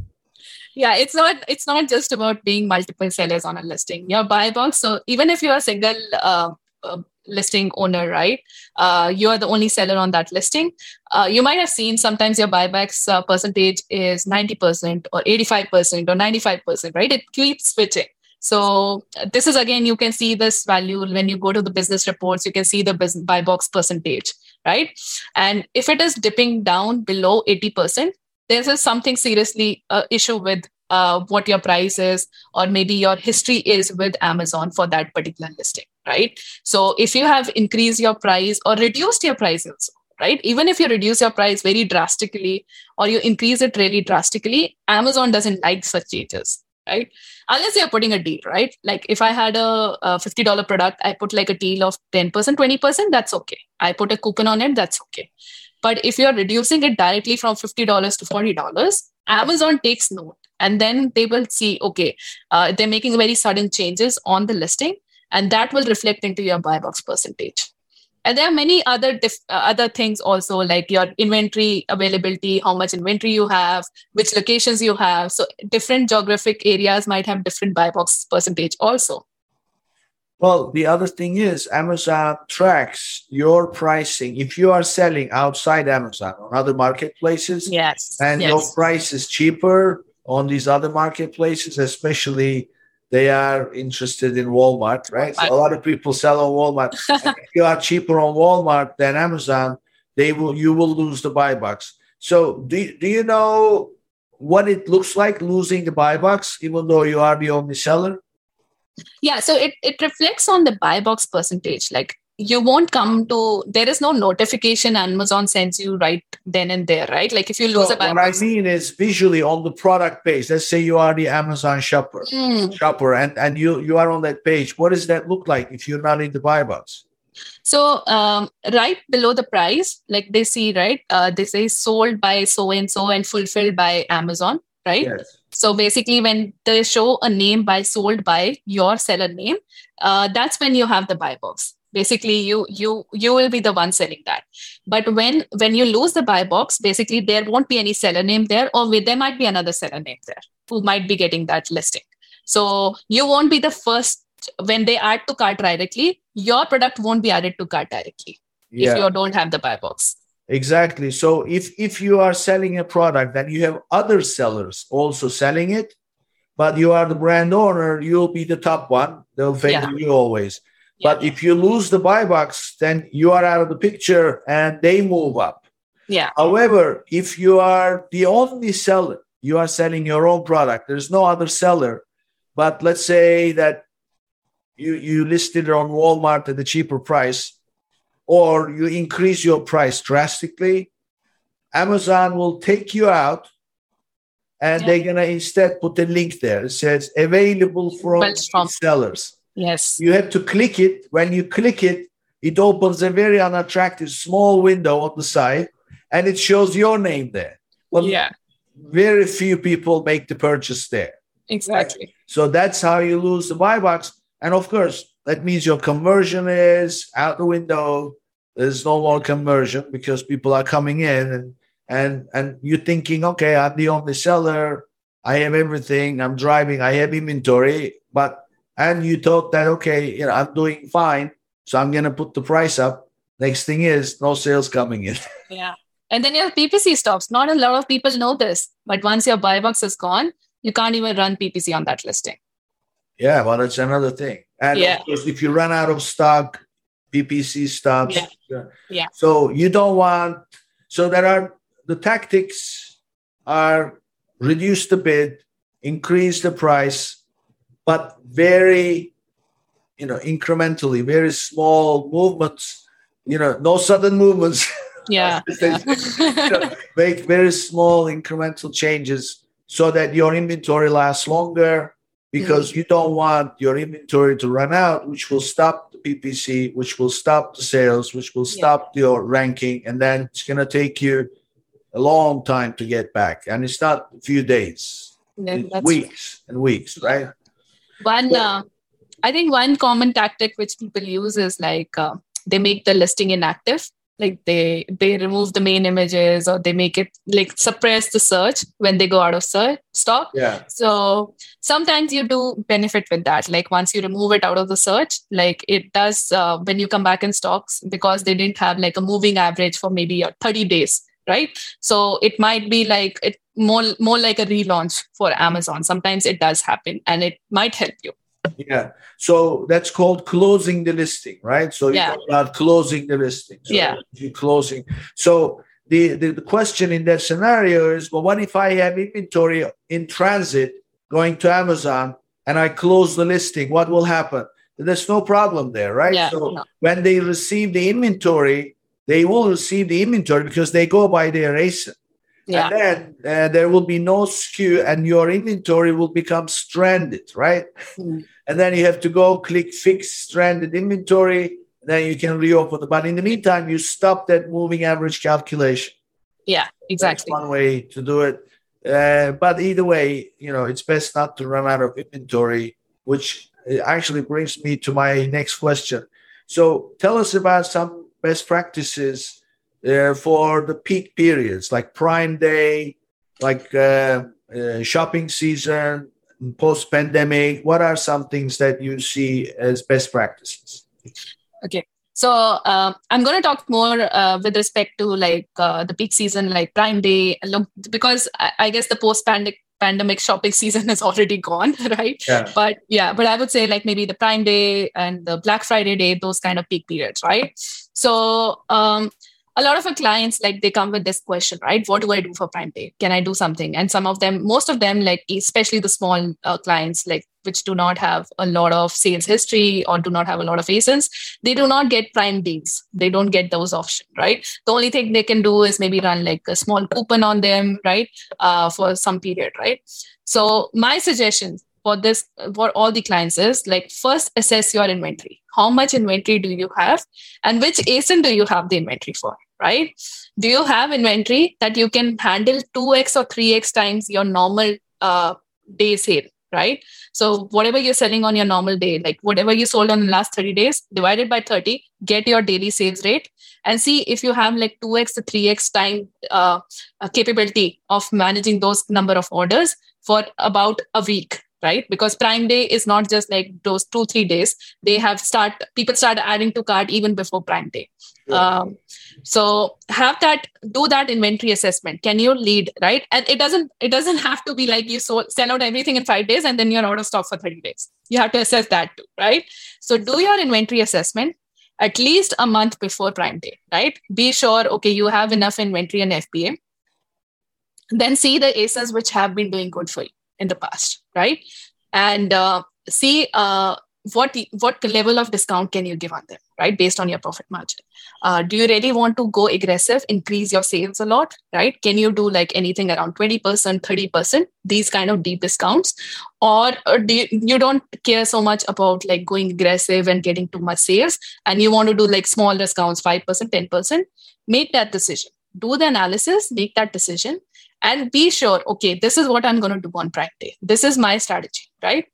Yeah, it's not it's not just about being multiple sellers on a listing. Your buy box. So even if you're a single uh, uh, listing owner, right? Uh, you are the only seller on that listing. Uh, you might have seen sometimes your buy box uh, percentage is 90% or 85% or 95%, right? It keeps switching. So uh, this is again, you can see this value when you go to the business reports. You can see the business buy box percentage, right? And if it is dipping down below 80%, there's a something seriously uh, issue with uh, what your price is or maybe your history is with amazon for that particular listing right? So if you have increased your price or reduced your price also right? Even if you reduce your price very drastically or you increase it really drastically amazon doesn't like such changes right? Unless you're putting a deal right? Like if i had a, a $50 product i put like a deal of 10% 20% that's okay. I put a coupon on it that's okay. But if you're reducing it directly from $50 to $40, Amazon takes note and then they will see, okay, uh, they're making very sudden changes on the listing and that will reflect into your buy box percentage. And there are many other uh, other things also like your inventory availability, how much inventory you have, which locations you have. So different geographic areas might have different buy box percentage also. Well, the other thing is Amazon tracks your pricing. If you are selling outside Amazon on other marketplaces, yes, and yes. your price is cheaper on these other marketplaces, especially they are interested in Walmart, right? So a lot of people sell on Walmart. if you are cheaper on Walmart than Amazon, they will you will lose the buy box. So do, do you know what it looks like losing the buy box, even though you are the only seller? Yeah, so it, it reflects on the buy box percentage. Like you won't come to there is no notification Amazon sends you right then and there, right? Like if you lose so a buy what. I mean is visually on the product page. Let's say you are the Amazon shopper, Mm. shopper, and, and you you are on that page. What does that look like if you're not in the buy box? So um, right below the price, like they see, right? Uh, they say sold by so and so and fulfilled by Amazon, right? Yes. So basically, when they show a name by sold by your seller name, uh, that's when you have the buy box. Basically, you you you will be the one selling that. But when when you lose the buy box, basically there won't be any seller name there, or there might be another seller name there who might be getting that listing. So you won't be the first when they add to cart directly. Your product won't be added to cart directly if you don't have the buy box. Exactly. So if if you are selling a product and you have other sellers also selling it, but you are the brand owner, you'll be the top one. They'll favor you always. But if you lose the buy box, then you are out of the picture and they move up. Yeah. However, if you are the only seller, you are selling your own product. There's no other seller. But let's say that you you listed it on Walmart at a cheaper price or you increase your price drastically, Amazon will take you out and Yeah. they're going to instead put a link there. It says available from from- sellers. Yes. You have to click it. When you click it, it opens a very unattractive small window on the side and it shows your name there. Well, yeah. very few people make the purchase there. Exactly. So that's how you lose the buy box. And of course, that means your conversion is out the window. There's no more conversion because people are coming in and and and you're thinking, okay, I'm the only seller. I have everything. I'm driving. I have inventory. But and you thought that okay, you know, I'm doing fine. So I'm gonna put the price up. Next thing is no sales coming in. Yeah. And then your PPC stops. Not a lot of people know this, but once your buy box is gone, you can't even run PPC on that listing. Yeah, well, that's another thing. And Yeah. of course, if you run out of stock, PPC stops. Yeah. Yeah. So you don't want. So there are the tactics are reduce the bid, increase the price, but very, you know, incrementally, very small movements. You know, no sudden movements. Yeah. yeah. Make very small incremental changes so that your inventory lasts longer because mm-hmm. you don't want your inventory to run out, which will stop the PPC, which will stop the sales, which will Yeah. stop your ranking, and then it's going to take you a long time to get back. And it's not a few days, weeks and weeks, right? One uh, i think one common tactic which people use is like uh, they make the listing inactive. Like they they remove the main images or they make it like suppress the search when they go out of search stock. Yeah. so sometimes you do benefit with that. Like once you remove it out of the search like it does uh, when you come back in stocks because they didn't have like a moving average for maybe uh, 30 days right so it might be like it more more like a relaunch for amazon sometimes it does happen and it might help you Yeah. So that's called closing the listing, right? So Yeah. about closing the listing. So Yeah. You closing. So the, the, the question in that scenario is, well, what if I have inventory in transit going to Amazon and I close the listing? What will happen? There's no problem there, right? Yeah, So no. when they receive the inventory, they will receive the inventory because they go by their ASIN. yeah And then uh, there will be no SKU and your inventory will become stranded, right? Mm. And then you have to go click fix stranded inventory. Then you can reopen. But in the meantime, you stop that moving average calculation. yeah exactly. That's one way to do it. Uh, but either way, you know, it's best not to run out of inventory, which uh, actually brings me to my next question. So tell us about some best practices uh, for the peak periods, like Prime Day, like uh, uh, shopping season, post pandemic? What are some things that you see as best practices? Okay. So uh, I'm going to talk more uh, with respect to like uh, the peak season, like Prime Day, because I, I guess the post-pandemic pandemic shopping season is already gone, right? Yeah. But yeah, but I would say like maybe the Prime Day and the Black Friday day, those kind of peak periods, right? So um, a lot of our clients like they come with this question right what do i do for prime day can i do something and some of them most of them like especially the small uh, clients like which do not have a lot of sales history or do not have a lot of ASINs, they do not get prime deals. They don't get those options, right? The only thing they can do is maybe run like a small coupon on them, right? Uh, for some period, right? So my suggestion for this for all the clients is like first assess your inventory. How much inventory do you have and which asin do you have the inventory for right? Do you have inventory that you can handle 2x or 3x times your normal uh, day sale right? So whatever you're selling on your normal day like whatever you sold on the last 30 days divided by 30 get your daily sales rate and see if you have like 2x to 3x time uh, capability of managing those number of orders for about a week right? Because prime day is not just like those two three days. They have start people start adding to cart even before prime day. Um, so have that do that inventory assessment. Can you lead right? And it doesn't it doesn't have to be like you so send out everything in five days and then you're out of stock for 30 days. You have to assess that too right? So do your inventory assessment at least a month before prime day right? Be sure okay you have enough inventory and fba then see the ASINs which have been doing good for you in the past, right? And uh, see uh, what what level of discount can you give on them, right? Based on your profit margin. Uh, do you really want to go aggressive, increase your sales a lot, right? Can you do like anything around 20%, 30%, these kind of deep discounts? Or, or do you, you don't care so much about like going aggressive and getting too much sales and you want to do like small discounts, 5%, 10%? Make that decision. Do the analysis, make that decision, and be sure, okay, this is what I'm going to do on Prime Day. This is my strategy, right?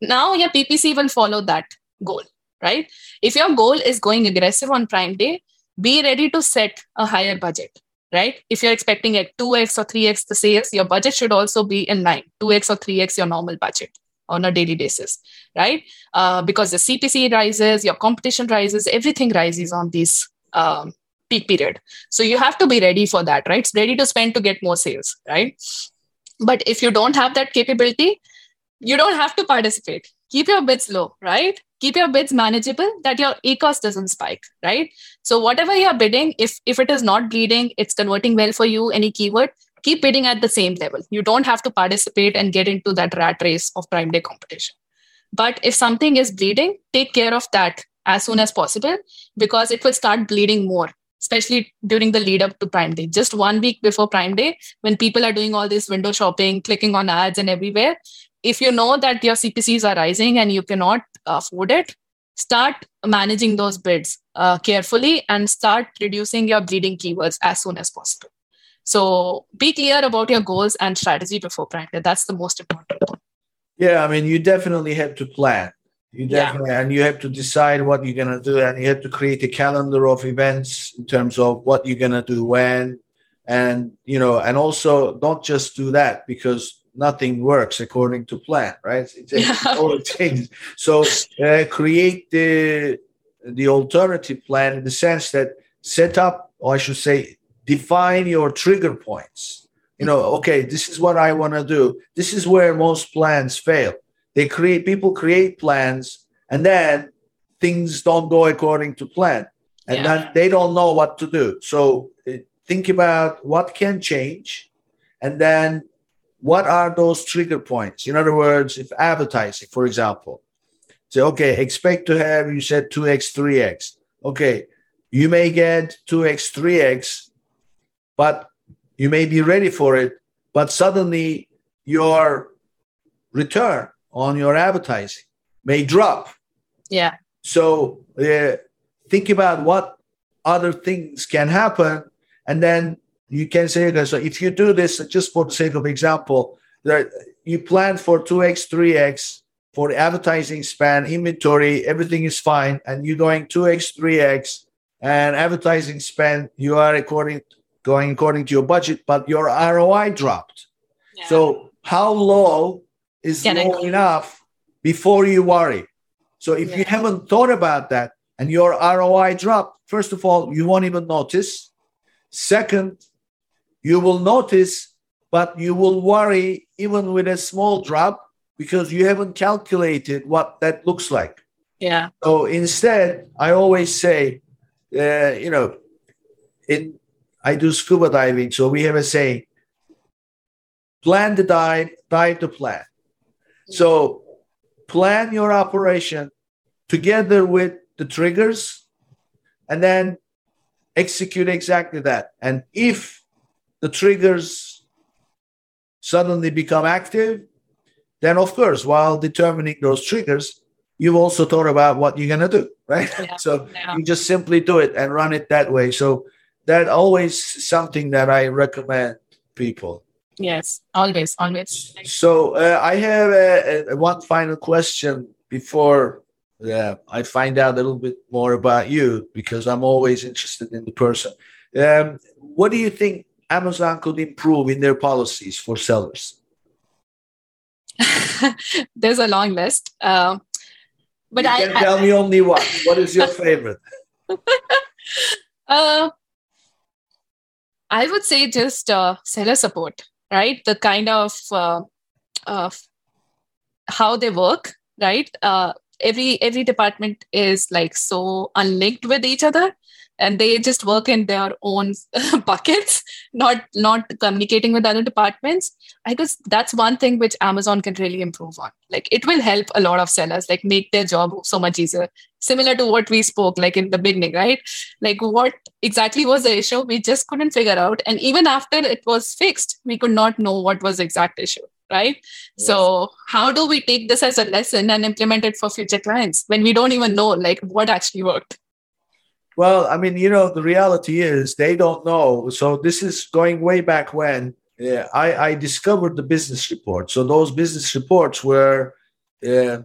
Now your PPC will follow that goal, right? If your goal is going aggressive on Prime Day, be ready to set a higher budget, right? If you're expecting a 2x or 3x the sales, your budget should also be in line, 2x or 3x your normal budget on a daily basis, right? Uh, because the CPC rises, your competition rises, everything rises on these um, peak period. So you have to be ready for that, right? It's ready to spend to get more sales, right? But if you don't have that capability, you don't have to participate. Keep your bids low, right? Keep your bids manageable that your ACOS doesn't spike, right? So whatever you're bidding, if if it is not bleeding, it's converting well for you, any keyword, keep bidding at the same level. You don't have to participate and get into that rat race of prime day competition. But if something is bleeding, take care of that as soon as possible because it will start bleeding more especially during the lead up to Prime Day. Just one week before Prime Day, when people are doing all this window shopping, clicking on ads and everywhere, if you know that your CPCs are rising and you cannot afford it, start managing those bids uh, carefully and start reducing your bleeding keywords as soon as possible. So be clear about your goals and strategy before Prime Day. That's the most important. Yeah, I mean, you definitely have to plan you definitely, yeah. and you have to decide what you're gonna do, and you have to create a calendar of events in terms of what you're gonna do when, and you know, and also don't just do that because nothing works according to plan, right? It, it changes. So uh, create the the alternative plan in the sense that set up, or I should say, define your trigger points. You know, okay, this is what I want to do. This is where most plans fail they create people create plans and then things don't go according to plan. And yeah. then they don't know what to do. So uh, think about what can change and then what are those trigger points? In other words if advertising for example. Say okay expect to have you said 2x 3x okay you may get 2x 3x but you may be ready for it but suddenly your return on your advertising may drop. Yeah. So uh, think about what other things can happen, and then you can say, okay, so if you do this, just for the sake of example, that you plan for 2x, 3x for the advertising span, inventory, everything is fine, and you're going 2x, 3x, and advertising spend, you are according going according to your budget, but your ROI dropped. Yeah. So how low is low enough before you worry. So if yeah. you haven't thought about that and your ROI drop, first of all, you won't even notice. Second, you will notice, but you will worry even with a small drop because you haven't calculated what that looks like. Yeah. So instead, I always say, uh, you know, in I do scuba diving, so we have a saying: plan the dive, dive the plan. So plan your operation together with the triggers, and then execute exactly that. And if the triggers suddenly become active, then of course, while determining those triggers, you've also thought about what you're going to do, right? Yeah, so yeah. you just simply do it and run it that way. So that always something that I recommend people. Yes, always, always. So uh, I have a, a, one final question before uh, I find out a little bit more about you because I'm always interested in the person. Um, what do you think Amazon could improve in their policies for sellers? There's a long list. Uh, but you I can tell I, me only one. What is your favorite? uh, I would say just uh, seller support, right? The kind of uh, how they work, right? Uh, every every department is like so unlinked with each other and they just work in their own buckets not not communicating with other departments. I guess that's one thing which amazon can really improve on. Like it will help a lot of sellers like make their job so much easier. Similar to what we spoke like in the beginning right? Like what exactly was the issue? We just couldn't figure out. And even after it was fixed we could not know what was the exact issue right? Yes. so how do we take this as a lesson and implement it for future clients when we don't even know like what actually worked well, I mean, you know, the reality is they don't know. So this is going way back when yeah, I, I discovered the business report. So those business reports were uh,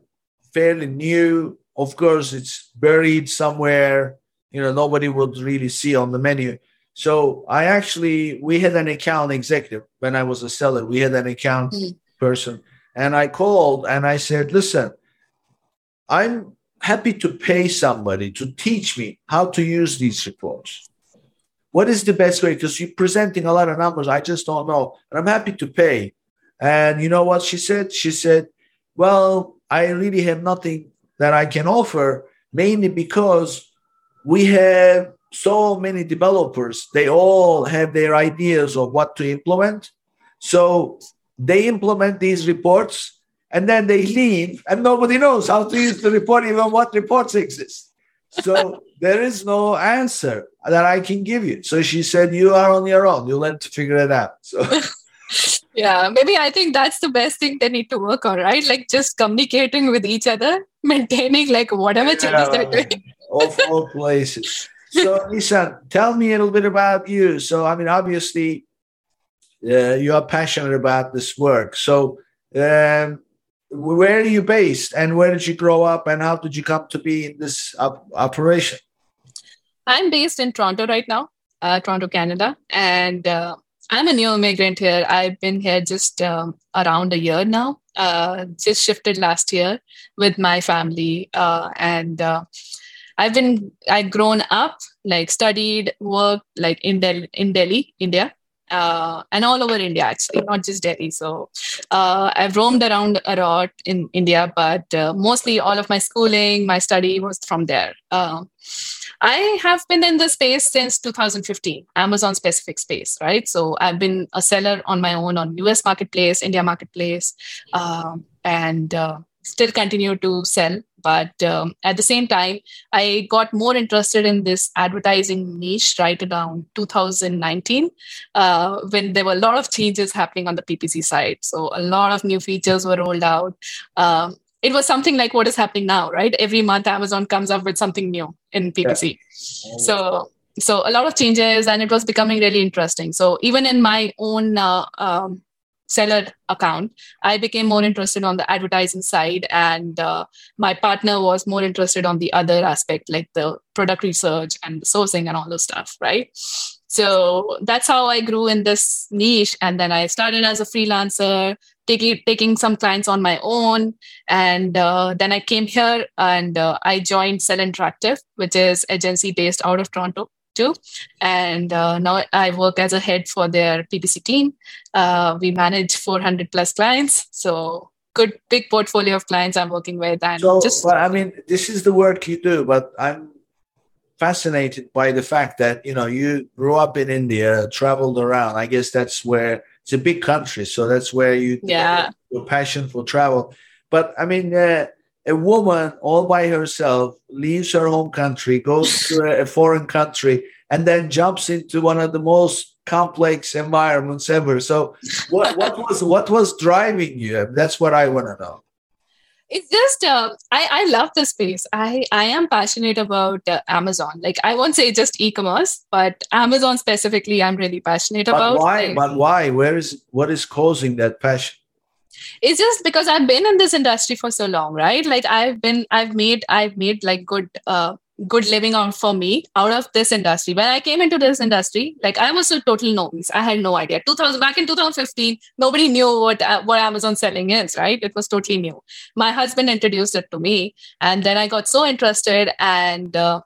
fairly new. Of course, it's buried somewhere. You know, nobody would really see on the menu. So I actually we had an account executive when I was a seller. We had an account mm. person, and I called and I said, "Listen, I'm happy to pay somebody to teach me how to use these reports. What is the best way? Because you're presenting a lot of numbers, I just don't know. And I'm happy to pay. And you know what she said? She said, Well, I really have nothing that I can offer, mainly because we have so many developers. They all have their ideas of what to implement. So they implement these reports and then they leave and nobody knows how to use the report even what reports exist. So there is no answer that i can give you. So she said you are on your own. You'll have to figure it out. So yeah maybe i think that's the best thing they need to work on right? Like just communicating with each other maintaining like whatever changes they're doing. Of all places. So lisa tell me a little bit about you. So i mean obviously uh, you are passionate about this work. So um, where are you based and where did you grow up and how did you come to be in this op- operation? I'm based in toronto right now uh, toronto canada. And uh, i'm a new immigrant here. I've been here just um, around a year now. Uh, just shifted last year with my family. Uh, and uh, i've been i've grown up like studied worked like in delhi in delhi india uh, and all over India, actually, not just Delhi. So uh, I've roamed around a lot in India, but uh, mostly all of my schooling, my study was from there. Uh, I have been in the space since 2015, Amazon specific space, right? So I've been a seller on my own on US marketplace, India marketplace, um, and uh, still continue to sell but um, at the same time i got more interested in this advertising niche right around 2019 uh, when there were a lot of changes happening on the ppc side. So a lot of new features were rolled out. Um, it was something like what is happening now right? Every month amazon comes up with something new in ppc yeah. so so a lot of changes and it was becoming really interesting. So even in my own uh, um, seller account i became more interested on the advertising side and uh, my partner was more interested on the other aspect like the product research and sourcing and all those stuff right? So that's how i grew in this niche and then i started as a freelancer taking taking some clients on my own and uh, then i came here and uh, i joined Sell Interactive which is agency based out of toronto too. And uh, now i work as a head for their ppc team. Uh, we manage 400 plus clients. So good big portfolio of clients i'm working with and so, just well, i mean this is the work you do but i'm fascinated by the fact that you know you grew up in india traveled around. I guess that's where it's a big country, so that's where you yeah. your passion for travel. But I mean, uh, a woman all by herself leaves her home country, goes to a, foreign country, and then jumps into one of the most complex environments ever. So, what what was what was driving you? That's what I want to know. It's just uh, I, I love the space i i am passionate about uh, amazon. Like i won't say just e-commerce but amazon specifically i'm really passionate but about. why like, but why? Where is what is causing that passion it's just because i've been in this industry for so long right like i've been i've made i've made like good uh good living on for me out of this industry. When I came into this industry, like I was a total novice. I had no idea. 2000 back in 2015, nobody knew what uh, what Amazon selling is. Right? It was totally new. My husband introduced it to me, and then I got so interested, and uh,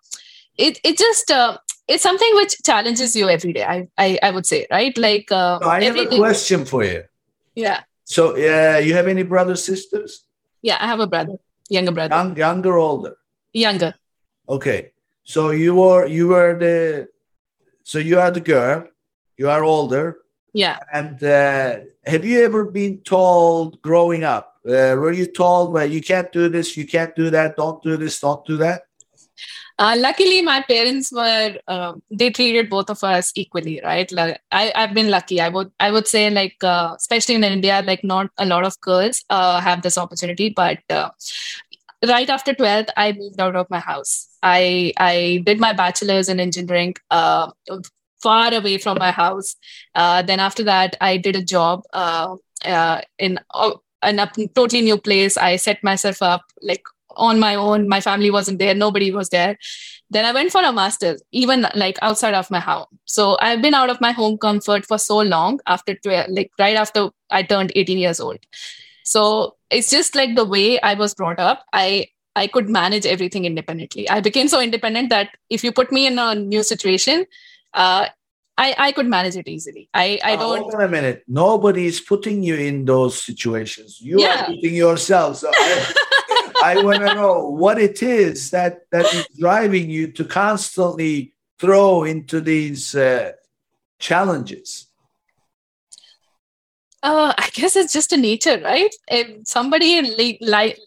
it it just. Uh, it's something which challenges you every day. I I, I would say, right? Like uh, I have a question for you. Yeah. So, uh, you have any brothers sisters? Yeah, I have a brother, younger brother, Young, younger, older. younger. Okay. So you were you were the so you are the girl, you are older. Yeah. And uh, have you ever been told growing up? Uh, were you told, well, you can't do this, you can't do that, don't do this, don't do that? Uh, luckily, my parents were uh, they treated both of us equally, right? Like I, I've been lucky. I would I would say like uh, especially in India, like not a lot of girls uh, have this opportunity, but uh, right after 12th i moved out of my house i i did my bachelor's in engineering uh, far away from my house then after that i did a job in a totally new place i set myself up like on my own my family wasn't there nobody was there then i went for a master's even like outside of my home so i've been out of my home comfort for so long after 12 like right after i turned 18 years old so it's just like the way I was brought up. I I could manage everything independently. I became so independent that if you put me in a new situation, uh, I I could manage it easily. I I don't. hold on a minute. Nobody is putting you in those situations. You Yeah. are putting yourself. So I, I want to know what it is that that is driving you to constantly throw into these uh, challenges. Uh, I guess it's just a nature, right? If somebody like, like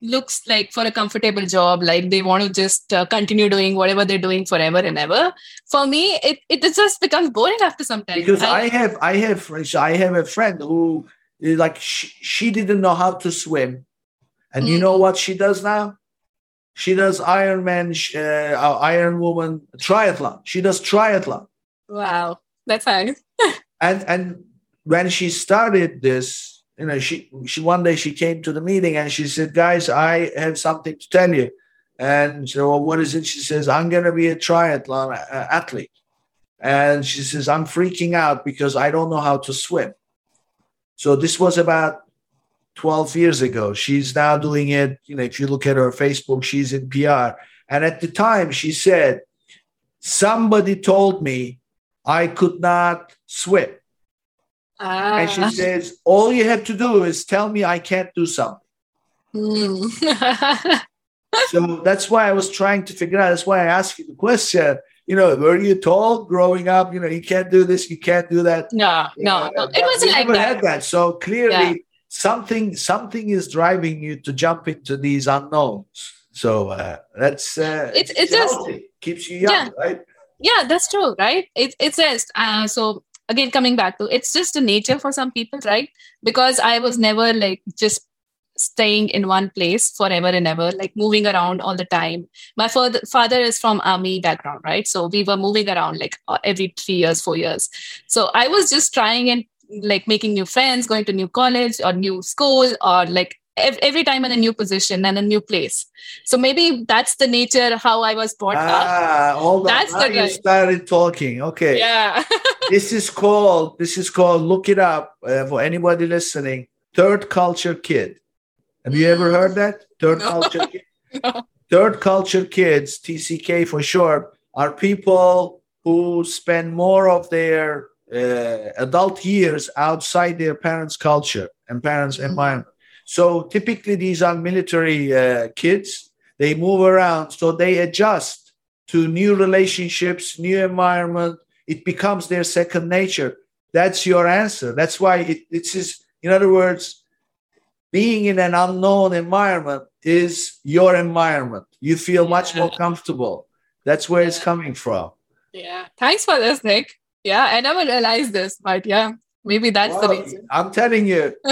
looks like for a comfortable job, like they want to just uh, continue doing whatever they're doing forever and ever. For me, it it just becomes boring after some time. because I have I have I have a friend who like she, she didn't know how to swim, and you Mm. know what she does now? She does Ironman, uh, uh, Iron Woman triathlon. She does triathlon, wow, that's nice. and and when she started this, you know, she she one day she came to the meeting and she said, "Guys, I have something to tell you." And so, well, what is it? She says, "I'm going to be a triathlon uh, athlete," and she says, "I'm freaking out because I don't know how to swim." So this was about 12 years ago. She's now doing it. You know, if you look at her Facebook, she's in PR. And at the time, she said, Somebody told me I could not swim. Ah. And she says, All you have to do is tell me I can't do something. Hmm. So that's why I was trying to figure out. That's why I asked you the question. You know, were you told growing up, you know, you can't do this, you can't do that? no, no, no. It wasn't like never that. had that. So clearly, Yeah. Something something is driving you to jump into these unknowns. So uh, that's uh, It's- it's just- keeps you young, right? Yeah, that's true, right? It, it's just uh, so again coming back to it's just a nature for some people, right? Because I was never like just staying in one place forever and ever, like moving around all the time. My father father is from army background, right? So we were moving around like uh, every three years, four years. So I was just trying and like making new friends, going to new college or new school or like ev- every time in a new position and a new place. So maybe that's the nature how I was brought up. Ah, hold on. That's Now the you guy. started talking. Okay. Yeah. this is called this is called look it up uh, for anybody listening third culture kid. Have you ever heard that? Third No. culture kid? No. Third culture kids, TCK for short, are people who spend more of their uh, adult years outside their parents' culture and parents' Mhm. environment. So typically, these are military uh, kids. They move around, so they adjust to new relationships, new environment. It becomes their second nature. That's your answer. That's why it, it's just, in other words, being in an unknown environment is your environment. You feel much more comfortable. That's where it's coming from. Yeah. Thanks for this, Nick. Yeah, I never realized this, but yeah, maybe that's the reason. I'm telling you,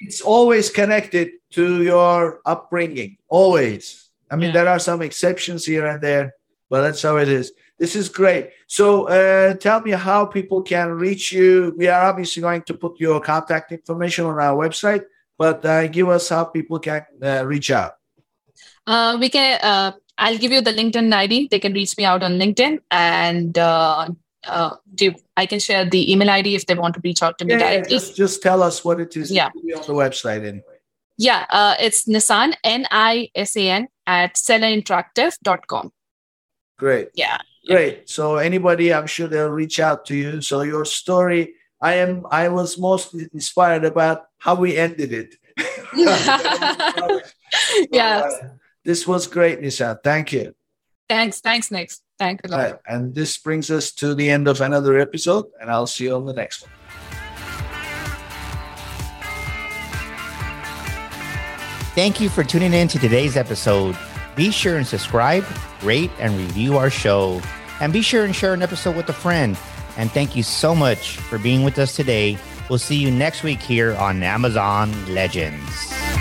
it's always connected to your upbringing. Always. I mean, Yeah. there are some exceptions here and there, but that's how it is. This is great. So, uh, tell me how people can reach you. We are obviously going to put your contact information on our website, but uh, give us how people can uh, reach out. Uh, we can. Uh, I'll give you the LinkedIn ID. They can reach me out on LinkedIn, and uh, do I can share the email ID if they want to reach out to me Yeah, yeah, directly. just, just tell us what it is. Yeah. On the website anyway. Yeah, uh, it's Nisan, N I S A N at sellerinteractive.com. Great. Yeah. Great. So anybody, I'm sure they'll reach out to you. So your story, I am, I was most inspired about how we ended it. yeah. Uh, this was great, Nisha. Thank you. Thanks. Thanks, Nick. Thanks a lot. All right. And this brings us to the end of another episode, and I'll see you on the next one. Thank you for tuning in to today's episode. Be sure and subscribe, rate, and review our show. And be sure and share an episode with a friend. And thank you so much for being with us today. We'll see you next week here on Amazon Legends.